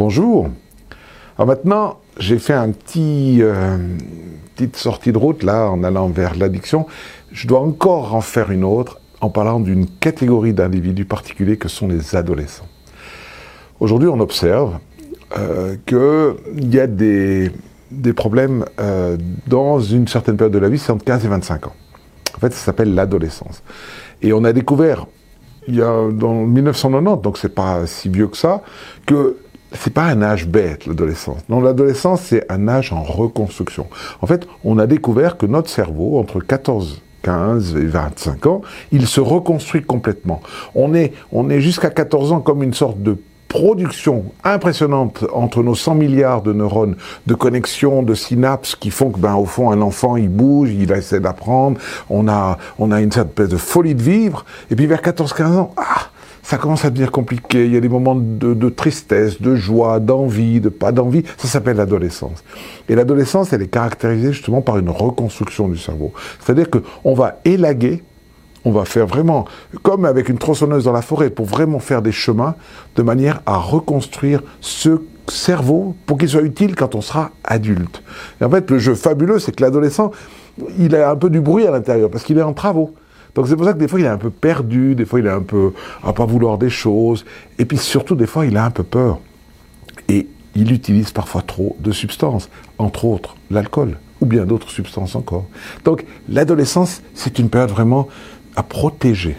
Bonjour. Alors maintenant, j'ai fait un petit, euh, petite sortie de route là en allant vers l'addiction. Je dois encore en faire une autre en parlant d'une catégorie d'individus particuliers que sont les adolescents. Aujourd'hui, on observe euh, qu'il y a des, problèmes euh, dans une certaine période de la vie, c'est entre 15 et 25 ans. En fait, ça s'appelle l'adolescence. Et on a découvert, il y a dans 1990, donc c'est pas si vieux que ça, que c'est pas un âge bête, l'adolescence. Non, l'adolescence, c'est un âge en reconstruction. En fait, on a découvert que notre cerveau, entre 14 15 et 25 ans, il se reconstruit complètement. On est, on est jusqu'à 14 ans comme une sorte de production impressionnante entre nos 100 milliards de neurones, de connexions, de synapses qui font que, ben, au fond, un enfant, il bouge, il essaie d'apprendre, on a, on a une certaine de folie de vivre, et puis vers 14-15 ans, ah, ça commence à devenir compliqué. Il y a des moments de, tristesse, de joie, d'envie, de pas d'envie. Ça s'appelle l'adolescence. Et l'adolescence, elle est caractérisée justement par une reconstruction du cerveau. C'est-à-dire qu'on va élaguer, on va faire vraiment, comme avec une tronçonneuse dans la forêt, pour vraiment faire des chemins de manière à reconstruire ce cerveau pour qu'il soit utile quand on sera adulte. Et en fait, le jeu fabuleux, c'est que l'adolescent, il a un peu du bruit à l'intérieur parce qu'il est en travaux. Donc c'est pour ça que des fois il est un peu perdu, des fois il est un peu à pas vouloir des choses, et puis surtout des fois il a un peu peur. Et il utilise parfois trop de substances, entre autres l'alcool, ou bien d'autres substances encore. Donc l'adolescence, c'est une période vraiment à protéger.